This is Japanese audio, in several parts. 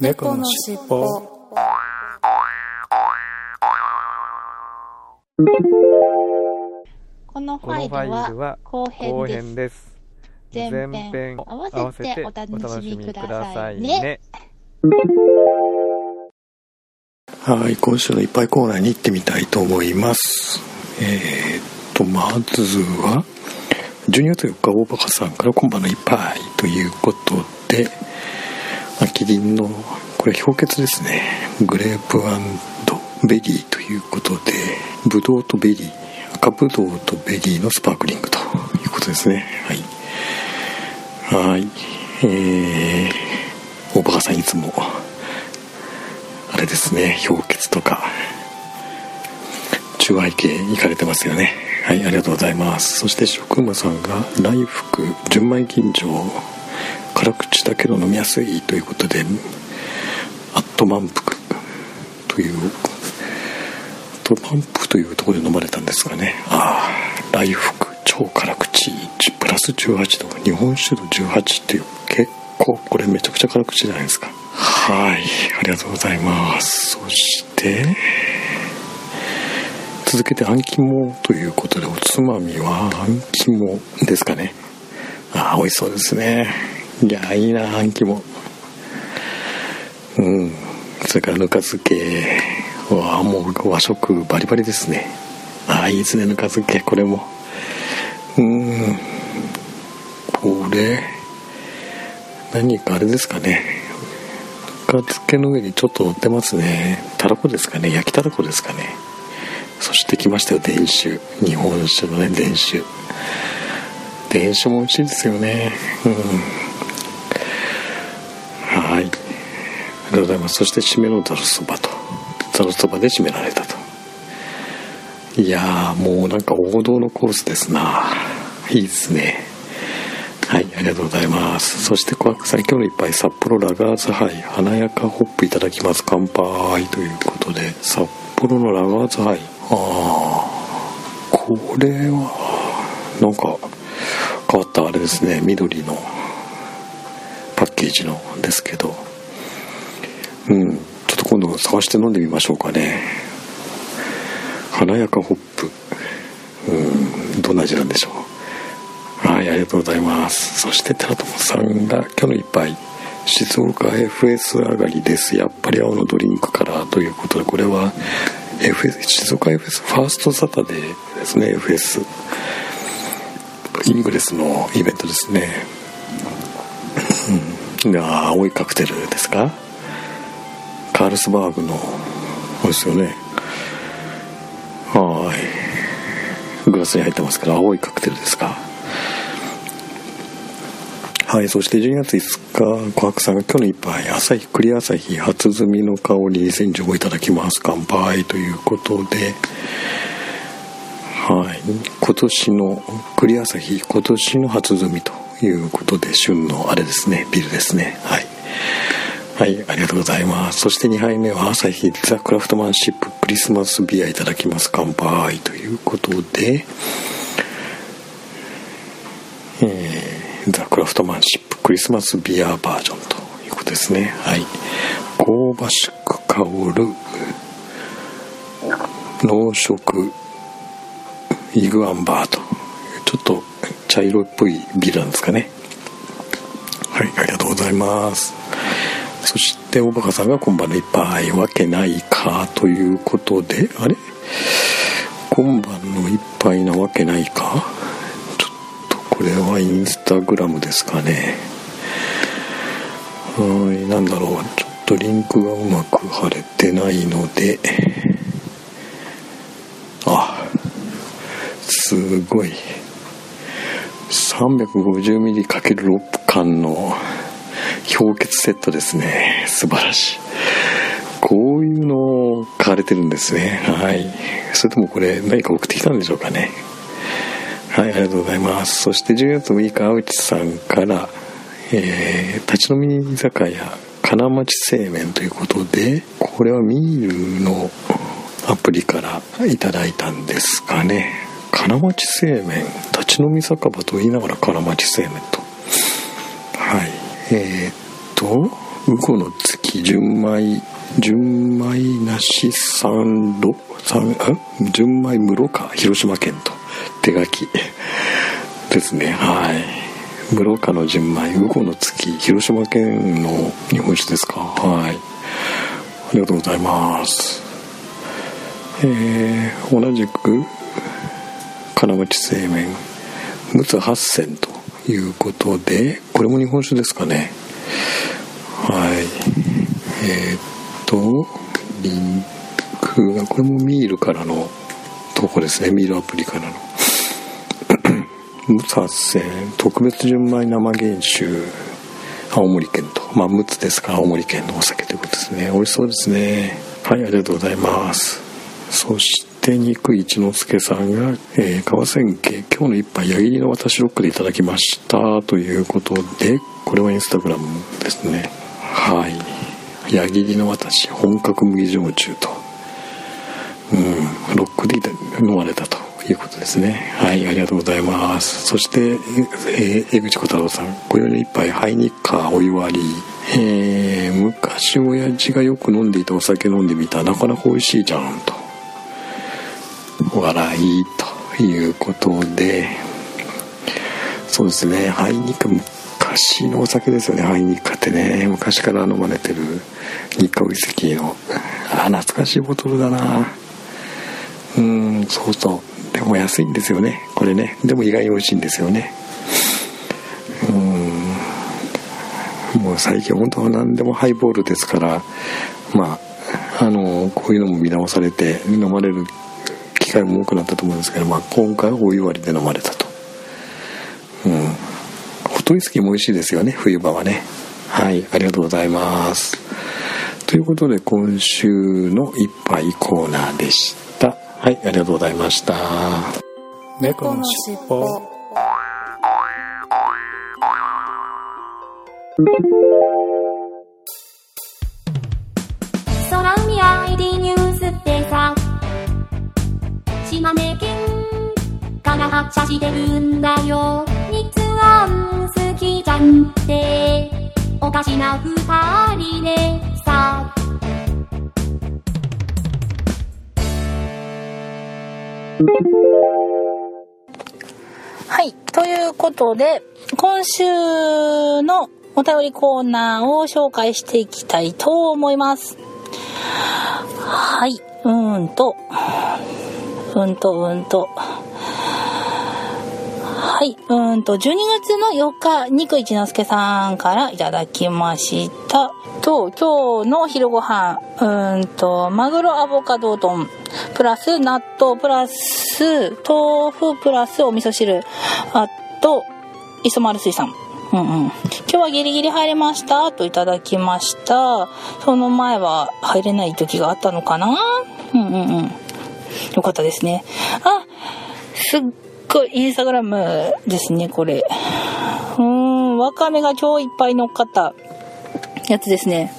猫のしっぽこのファァイルは後後編です。編です。前編合わせてお楽しみくださいね。はい今週のいっぱいコーナーに行ってみたいと思いますえー、っとまずは12月4日大バカさんから今晩のいっぱいということであキリンのこれ氷結ですね。グレープベリーということでブドウとベリー赤ブドウとベリーのスパークリングということですね。はい。はい。えー、大バカさんいつもあれですね氷結とかチューハイ系行かれてますよね。はいありがとうございます。そして職務さんが来福純米吟醸辛口だけど飲みやすいということでアット満腹というアット満腹というところで飲まれたんですかね。ああ来福超辛口。プラス18度日本酒度18っていう結構これめちゃくちゃ辛口じゃないですか。はいありがとうございます。そして続けてあん肝ということでおつまみはあん肝ですかね。ああ美味しそうですね。いやいいなあん肝うん。それからぬか漬けわあもう和食バリバリですね。ああいいですねぬか漬けこれも。うん。これ何かあれですかね。ぬか漬けの上にちょっと乗ってますね。たらこですかね焼きたらこですかね。そして来ましたよ伝酒。日本酒のね伝酒。伝酒も美味しいですよね。うん。りがとうございます。そして締めのざるそばと。ざるそばで締められたと。いやーもうなんか王道のコースですな。いいですね。はいありがとうございます。そして小白さん今日の一杯札幌ラガーズハイ華やかホップいただきます乾杯ということで札幌のラガーズハイ。ああこれはなんか変わったあれですね。緑のパッケージのですけど。うん。ちょっと今度探して飲んでみましょうかね。華やかホップ。うん。どんな味なんでしょう。はいありがとうございます。そして寺友さんが今日の一杯。静岡 FS 上がりです。やっぱり青のドリンクからということでこれは FS 静岡 FS ファーストサタデーですね FS イングレスのイベントですね。うん。あ青いカクテルですか？カールスバーグのそうですよね。はい。グラスに入ってますから青いカクテルですか。はい。そして12月5日小白さんが今日の一杯朝日栗朝日初摘みの香り2015いただきます。乾杯ということで。はい。今年の栗朝日今年の初摘みということで旬のあれですね。ビールですね。はい。はい、ありがとうございます。そして2杯目は朝日ザ・クラフトマンシップクリスマスビアいただきます。乾杯ということで、えーザ・クラフトマンシップクリスマスビアバージョンということですね。はい。香ばしく香る濃色イグアンバーとちょっと茶色っぽいビールなんですかね。はい、ありがとうございます。そしておばかさんが今晩の一杯わけないかということであれ？今晩の一杯なわけないか？ちょっとこれはインスタグラムですかね。はいなんだろう。ちょっとリンクがうまく貼れてないので。あすごい。350ml×6 缶の氷結セットですね。素晴らしい。こういうのを買われてるんですね。はい。それともこれ何か送ってきたんでしょうかね。はいありがとうございます。そして10月6日青内さんから、えー、立ち飲み居酒屋金町製麺ということでこれはミールのアプリからいただいたんですかね。金町製麺立ち飲み酒場と言いながら金町製麺と。はいえー、っと「ウゴの月」純米純米なし三度三純米室か広島県と手書きですね。はい。室賀の純米ウゴの月広島県の日本酒ですか。はい。ありがとうございます。えー、同じく金町製麺陸奥八千と。いうことでこれも日本酒ですかね。はい。えー、っとリンクがこれもミールからのとこですね。ミールアプリからの。陸奥八千特別純米生原酒青森県と。まあ陸奥ですから青森県のお酒ということですね。美味しそうですね。はいありがとうございます。そして肉一之輔さんが、えー、川千家今日の一杯矢切の私ロックでいただきましたということでこれはインスタグラムですね。はい。矢切の私本格麦焼酎と。うん。ロックで飲まれたということですね。はい。ありがとうございます。そして、えー、江口小太郎さん今宵の一杯ハイニッカーお湯割り。えー、昔親父がよく飲んでいたお酒飲んでみたなかなか美味しいじゃんと。笑いということでそうですねハイニカ昔のお酒ですよねハイニカってね昔から飲まれてる日課ウイスキーのあ懐かしいボトルだな。うんそうそう。でも安いんですよねこれね。でも意外に美味しいんですよね。うん。もう最近本当は何でもハイボールですからまああのこういうのも見直されて飲まれる機会も多くなったと思うんですけど、まあ、今回はお湯割りで飲まれたと。うん。太いスキーも美味しいですよね冬場はね。はい。ありがとうございます。ということで今週の一杯コーナーでした。はい。ありがとうございました。猫のしっぽ。空海 ID ニュー島根県から発車してるんだよ日安好きじゃんっておかしな二人でさはい。ということで、今週のお便りコーナーを紹介していきたいと思います。はい。うーんと、うんとうんと。はい、うんと、12月の4日、肉一之輔さんからいただきました。と、今日の昼ご飯、うんと、マグロアボカド丼、プラス納豆、プラス豆腐、プラスお味噌汁、あと、磯丸水産。うんうん。今日はギリギリ入れましたといただきました。その前は入れない時があったのかな？うんうんうん。よかったですね。あ、すっごいインスタグラムですね、これ。うーん、わかめが超いっぱい乗っかったやつですね。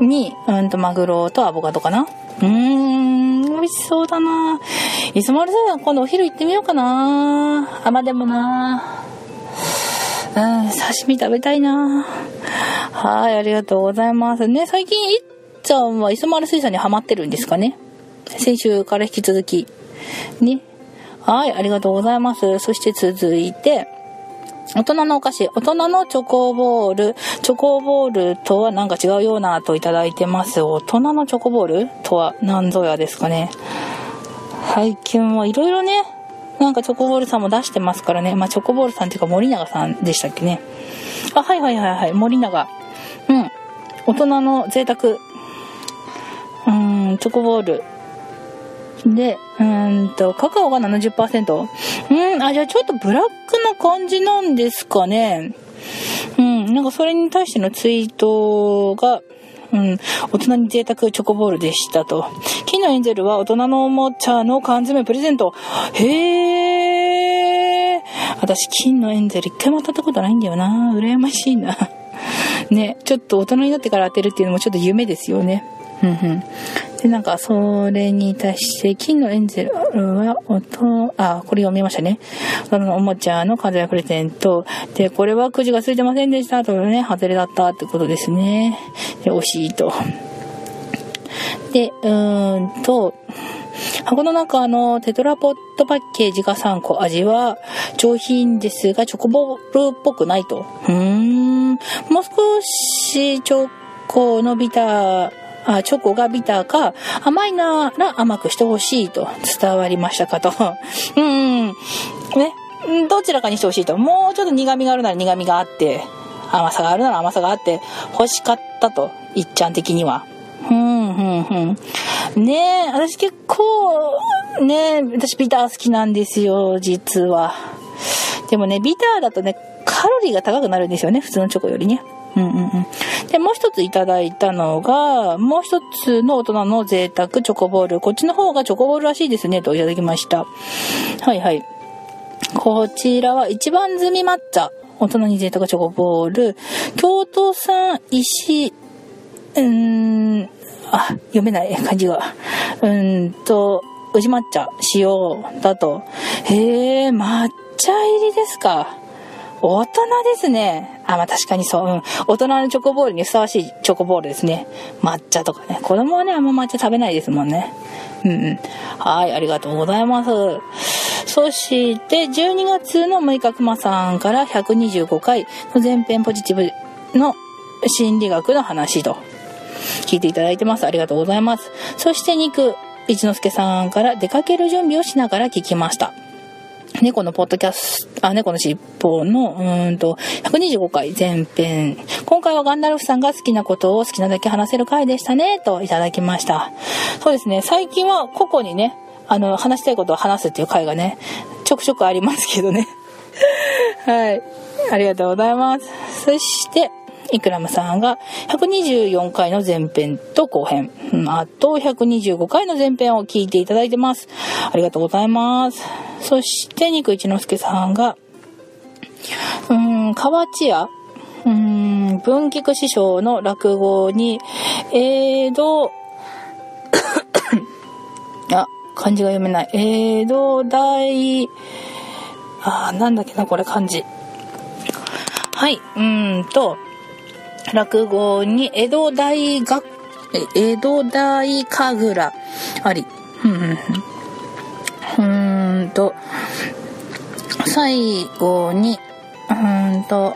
に、うんと、マグロとアボカドかな。うーん、美味しそうだないつもあれだよ、今度お昼行ってみようかなあ、まあ、でもなうん、刺身食べたいなはい、ありがとうございますね。最近、いっちゃんは磯丸水産にハマってるんですかね先週から引き続き。ね。はい、ありがとうございます。そして続いて、大人のお菓子、大人のチョコボール、チョコボールとはなんか違うようなといただいてます。大人のチョコボール？とは何ぞやですかね。最近はいろいろね、なんかチョコボールさんも出してますからね。まあ、チョコボールさんっていうか森永さんでしたっけね。あ、はいはいはいはい、森永。うん。大人の贅沢。うん、チョコボール。で、うんと、カカオが70%。うん、あ、じゃあちょっとブラックな感じなんですかね。うん、なんかそれに対してのツイートが、うん、大人に贅沢チョコボールでしたと。金のエンゼルは大人のおもちゃの缶詰プレゼント。へー。私、金のエンゼル一回も当たったことないんだよな。羨ましいな。ね、ちょっと大人になってから当てるっていうのもちょっと夢ですよね。うん。で、なんか、それに対して、金のエンゼルは、音、あ、これ読みましたね。そのおもちゃの風やプレゼント。で、これはくじがついてませんでした。とね、外れだったってことですね。で、惜しいと。で、うーんと、箱の中のテトラポットパッケージが3個。味は上品ですが、チョコボールっぽくないと。うーん。もう少しチョコのビター、あ、チョコがビターか、甘いなら甘くしてほしいと伝わりましたかと。うん。ね。どちらかにしてほしいと。もうちょっと苦味があるなら苦味があって、甘さがあるなら甘さがあって欲しかったと。いっちゃん的には。うん、うん、うん。ねえ、私結構、ねえ、私ビター好きなんですよ、実は。でもね、ビターだとね、カロリーが高くなるんですよね、普通のチョコよりね。うんうんうん。で、もう一ついただいたのが、もう一つの大人の贅沢チョコボール。こっちの方がチョコボールらしいですね、といただきました。はいはい。こちらは一番摘み抹茶。大人に贅沢チョコボール。京都産石うーん、あ、読めない漢字が。うんと、宇治抹茶使用だと。へえ、抹茶入りですか。大人ですね。あ、まあ確かにそう。うん。大人のチョコボールにふさわしいチョコボールですね。抹茶とかね。子供はね、あんま抹茶食べないですもんね。うんうん。はい、ありがとうございます。そして、12月の6日、くまさんから125回の前編ポジティブの心理学の話と。聞いていただいてます。ありがとうございます。そして肉、一之輔さんから出かける準備をしながら聞きました。猫のポッドキャスト、あ、猫の尻尾の、うんと、125回前編。今回はガンダルフさんが好きなことを好きなだけ話せる回でしたね、といただきました。そうですね、最近は個々にね、あの、話したいことを話すっていう回がね、ちょくちょくありますけどね。はい。ありがとうございます。そして、イクラムさんが124回の前編と後編、あと125回の前編を聞いていただいてます。ありがとうございます。そして、肉一之輔さんが、うーん、河内屋うーん、文菊師匠の落語に、江戸、あ、漢字が読めない。江戸大、あ、なんだっけな、これ漢字。はい、うんと、落語に江戸大学、江戸大神楽あり。うんと、最後に、うんと、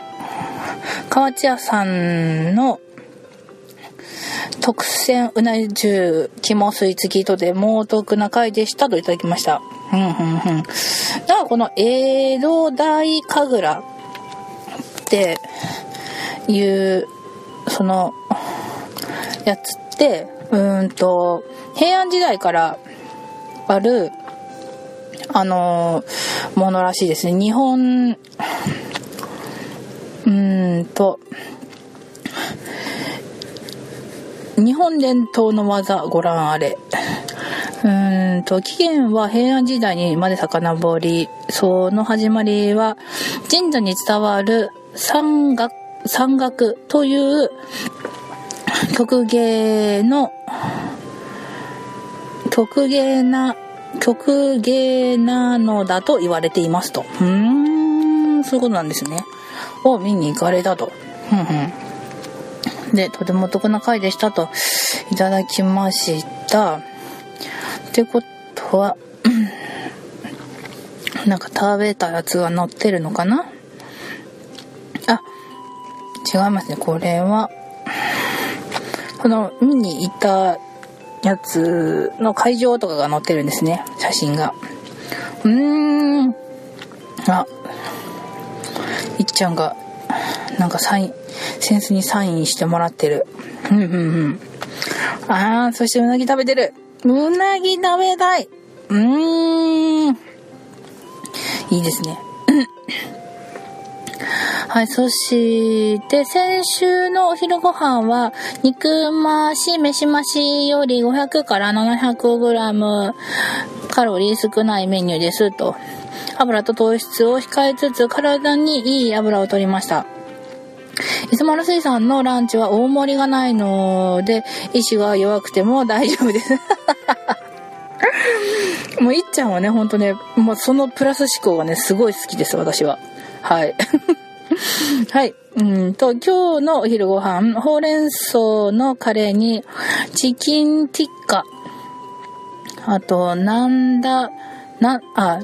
河内屋さんの特選うな重肝水付きとで猛毒な回でしたといただきました。うんうんうん。だからこの江戸大神楽っていうその、やつって、うんと、平安時代からある、あのものらしいですね。日本、うんと、日本伝統の技ご覧あれ。うんと、起源は平安時代にまで遡り、その始まりは神社に伝わる山岳山岳という曲芸の曲芸な曲芸なのだと言われていますと。うーん、そういうことなんですね。を見に行かれたと。うんうん。で、とてもお得な回でしたといただきました。ってことは、なんか食べたやつが載ってるのかな、違いますね。これは、この見に行ったやつの会場とかが載ってるんですね。写真が。うーん。あ、いっちゃんが、なんかサイン、センスにサインしてもらってる。うんうんうん。あー、そしてうなぎ食べてる。うなぎ食べたい。うーん。いいですね。はい、そして、先週のお昼ご飯は、肉増し、飯増しより500から700グラム、カロリー少ないメニューですと。油と糖質を控えつつ、体にいい油を取りました。磯丸水産のランチは大盛りがないので、意志が弱くても大丈夫です。もういっちゃんはね、ほんとね、もうそのプラス思考がね、すごい好きです、私は。はい。はい。うんと、今日のお昼ご飯、ほうれん草のカレーに、チキンティッカ。あと、なんだ、な、あ、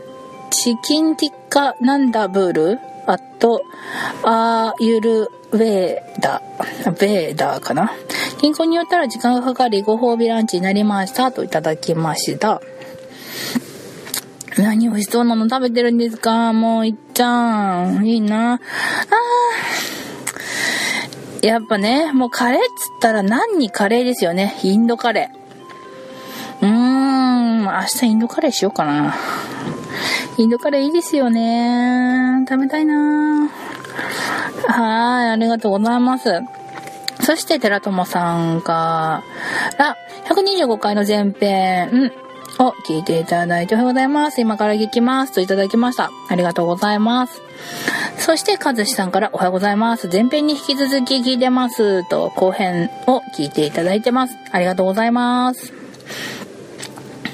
チキンティッカなんだブール？あと、あーゆるウェーダー、ベーダーかな？銀行によったら時間がかかり、ご褒美ランチになりましたといただきました。何美味しそうなの食べてるんですか？もういっちゃん。いいな。あー。やっぱね、もうカレーっつったら何にカレーですよね。インドカレー。うーん、明日インドカレーしようかな。インドカレーいいですよね。食べたいなはい、ありがとうございます。そして、寺友さんから、125回の前編、うんを聞いていただいておはようございます。今から聞きます。といただきました。ありがとうございます。そして、かずしさんからおはようございます。前編に引き続き聞いてます。と、後編を聞いていただいてます。ありがとうございます。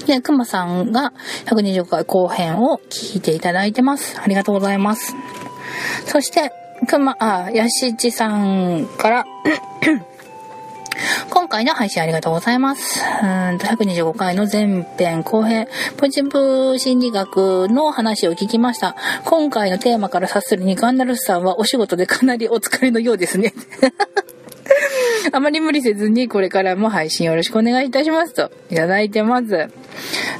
で、くまさんが120回後編を聞いていただいてます。ありがとうございます。そして、くま、あ、やしちさんから今回の配信ありがとうございます。うんと、125回の前編後編、ポジティブ心理学の話を聞きました。今回のテーマから察するにガンダルスさんはお仕事でかなりお疲れのようですね。あまり無理せずにこれからも配信よろしくお願いいたしますといただいてます。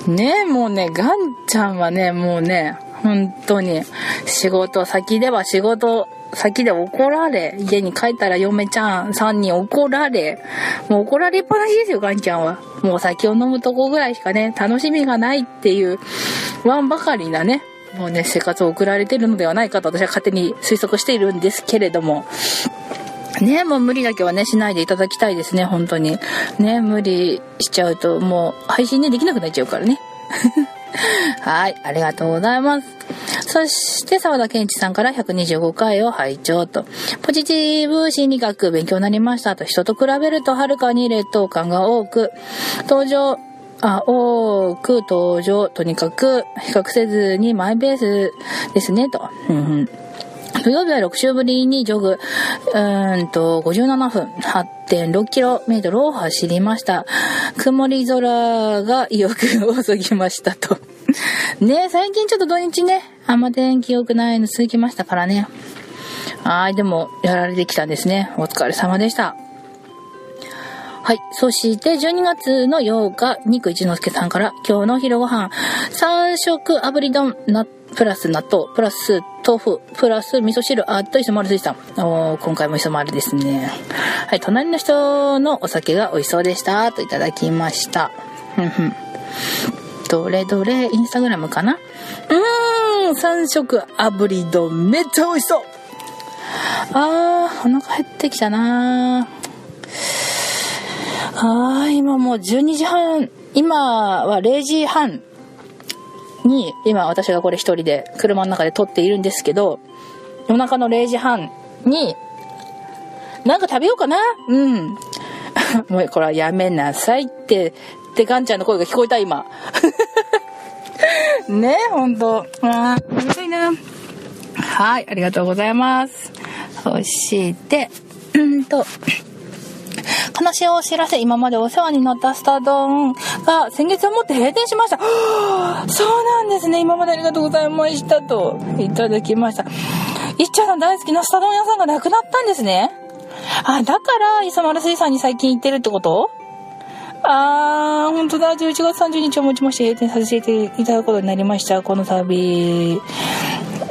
ねもうね、ガンちゃんはね、もうね、本当に仕事先では仕事先で怒られ、家に帰ったら嫁ちゃん3人怒られ、もう怒られっぱなしですよ、ガンちゃんは。もうお酒を飲むとこぐらいしかね、楽しみがないっていう、ワンばかりなね、もうね、生活を送られてるのではないかと私は勝手に推測しているんですけれども、ねもう無理だけはね、しないでいただきたいですね、本当に。ね無理しちゃうと、もう配信ね、できなくなっちゃうからね。はい、ありがとうございます。そして、沢田健一さんから125回を拝聴と。ポジティブ心理学勉強になりましたと。人と比べるとはるかに劣等感が多く、登場、あ、多く登場、とにかく比較せずにマイペースですね、と。うんうん土曜日は6週ぶりにジョグ、うーんと、57分、8.6km を走りました。曇り空が意欲をそぎましたと。ね最近ちょっと土日ね、あんま天気良くないの続きましたからね。はい、でも、やられてきたんですね。お疲れ様でした。はい。そして、12月の8日、肉一之輔さんから、今日の昼ご飯、3食炙り丼、納プラス納豆、プラス豆腐、プラス味噌汁、あっと磯丸水産。お今回も磯丸ですね。はい、隣の人のお酒が美味しそうでした。といただきました。ふんふん。どれどれ、インスタグラムかな？うーん、3色炙り丼、めっちゃ美味しそうあー、お腹減ってきたなーあー、今もう12時半、今は0時半に、今私がこれ一人で車の中で撮っているんですけど、夜中の0時半に、なんか食べようかな？うん。もうこれはやめなさいって、ってガンちゃんの声が聞こえた今。ねえほんと。ああ、うるいな。はい、ありがとうございます。そして、うんと、悲しいお知らせ、今までお世話になったスター丼が先月をもって閉店しました。そうなんですね。今までありがとうございましたと、いただきました。いっちゃんの大好きなスタ丼屋さんがなくなったんですね。あ、だから、磯丸水産に最近行ってるってこと？あー、ほんとだ。11月30日をもちまして閉店させていただくことになりました。この度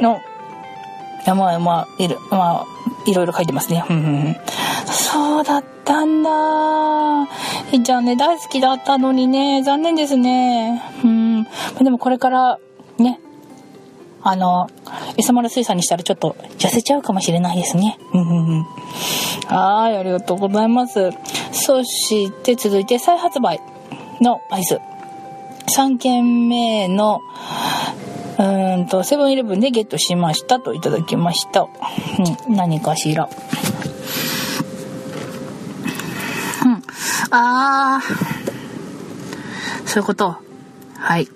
の、まあ、まあ、いる、まあ、いろいろ書いてますね。そうだったんだ。ひーちゃんね、大好きだったのにね、残念ですね。うん。でもこれから、ね、あの、磯丸水産にしたらちょっと痩せちゃうかもしれないですね。うんうんうん。はい、ありがとうございます。そして続いて再発売のアイス。3件目の、うんと、セブンイレブンでゲットしましたといただきました。うん、何かしら。うん。あー。そういうこと。はい。う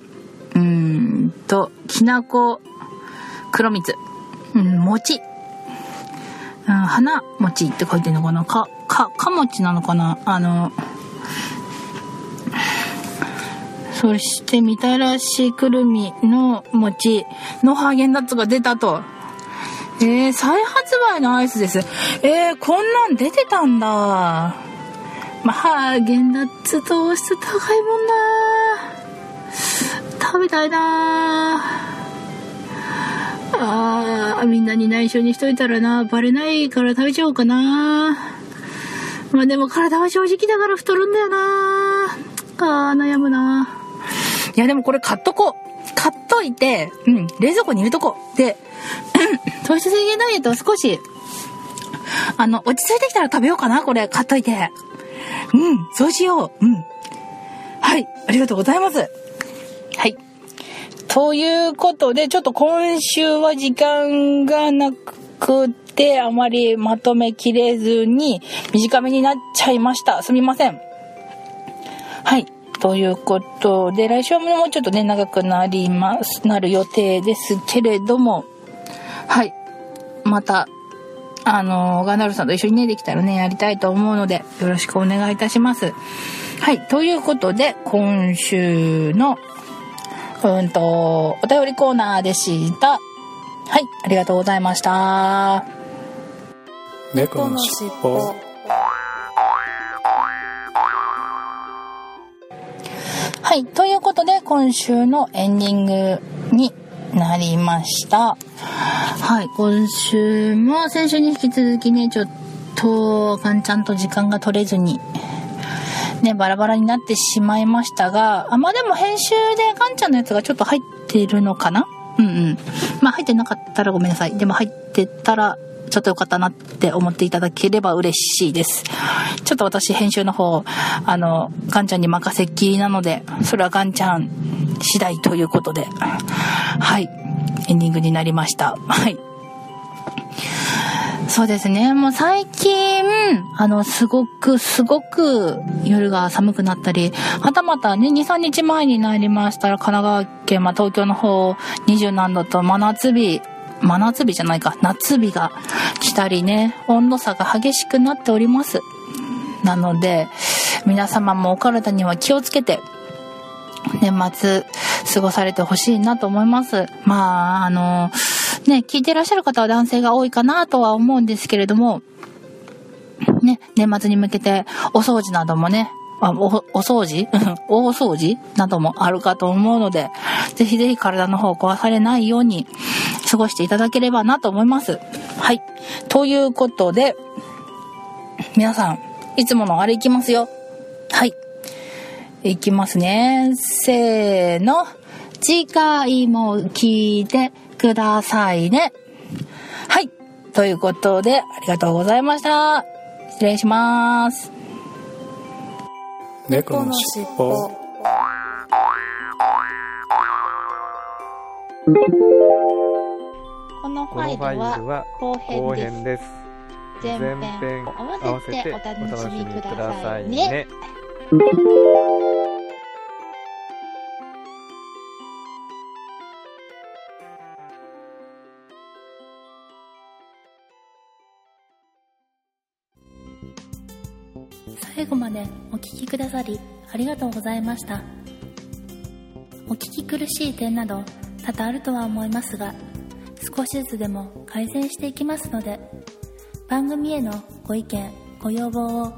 ーんと、きなこ、黒蜜。うん、餅。うん、花餅って書いてるのかなか、か、か餅なのかなあの、そして、みたらしくるみの餅のハーゲンダッツが出たと。えー、再発売のアイスです。えー、こんなん出てたんだ。まあ、ハーゲンダッツ糖質高いもんな食べたいなあー、みんなに内緒にしといたらな、バレないから食べちゃおうかなまあでも体は正直だから太るんだよなあー、悩むないやでもこれ買っとこう。買っといて、うん、冷蔵庫に入れとこう。で、糖質制限ダイエットは少し、あの、落ち着いてきたら食べようかな、これ、買っといて。うん、そうしよう。うん。はい、ありがとうございます。はい。ということで、ちょっと今週は時間がなくて、あまりまとめきれずに、短めになっちゃいました。すみません。はい。ということで、来週はもうちょっとね、長くなります、なる予定ですけれども、はい。また、あの、ガンダルさんと一緒にね、できたらね、やりたいと思うので、よろしくお願いいたします。はい。ということで、今週の、うんと、お便りコーナーでした。はい。ありがとうございました。猫のしっぽはい。ということで、今週のエンディングになりました。はい。今週も先週に引き続きね、ちょっと、ガンちゃんと時間が取れずに、ね、バラバラになってしまいましたが、あ、まあでも編集でガンちゃんのやつがちょっと入っているのかな？うんうん。まあ入ってなかったらごめんなさい。でも入ってたら、ちょっとよかったなって思っていただければ嬉しいです。ちょっと私編集の方、あの、ガンちゃんに任せっきりなので、それはガンちゃん次第ということで、はい。エンディングになりました。はい。そうですね。もう最近、あの、すごく、すごく夜が寒くなったり、はたまたね、2、3日前になりましたら、神奈川県、まあ、東京の方、20何度と真夏日、真夏日じゃないか、夏日が来たりね、温度差が激しくなっております。なので、皆様もお体には気をつけて、年末過ごされてほしいなと思います。まあ、あの、ね、聞いてらっしゃる方は男性が多いかなとは思うんですけれども、ね、年末に向けてお掃除などもね、あお、お掃除？大掃除などもあるかと思うので、ぜひぜひ体の方壊されないように過ごしていただければなと思います。はい。ということで、皆さん、いつものあれいきますよ。はい。いきますね。せーの。次回も聞いてくださいね。はい。ということで、ありがとうございました。失礼します。猫のしっぽこのファイこのファイルは後後編です。編です。前前編合わせてお楽楽しみくください。ね。最後までお聞きくださりありがとうございましたお聞き苦しい点など多々あるとは思いますが少しずつでも改善していきますので番組へのご意見ご要望を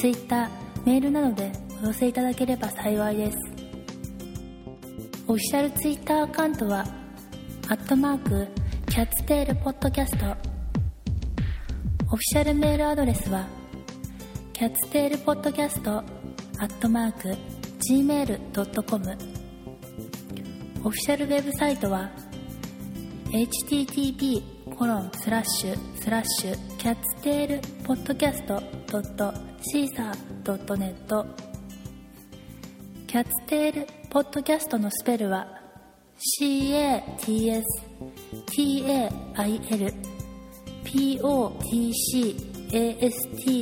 Twitter メールなどでお寄せいただければ幸いです。オフィシャル Twitter アカウントはアットマークキャッツテールポッドキャスト。オフィシャルメールアドレスはキャッツテールポッドキャストアットマーク gmail.com オフィシャルウェブサイトは http コロンスラッシュスラッシュキャッツテールポッドキャストドット Seesaa ドットネットキャッツテールポッドキャストのスペルは CATS TAIL POTCAST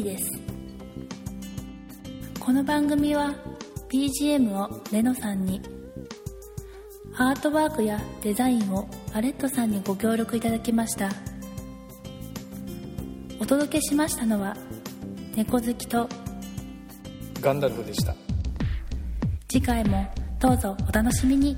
です。この番組は BGM をレノさんに。アートワークやデザインをアレットさんにご協力いただきました。お届けしましたのは猫好きとガンダルフでした。次回もどうぞお楽しみに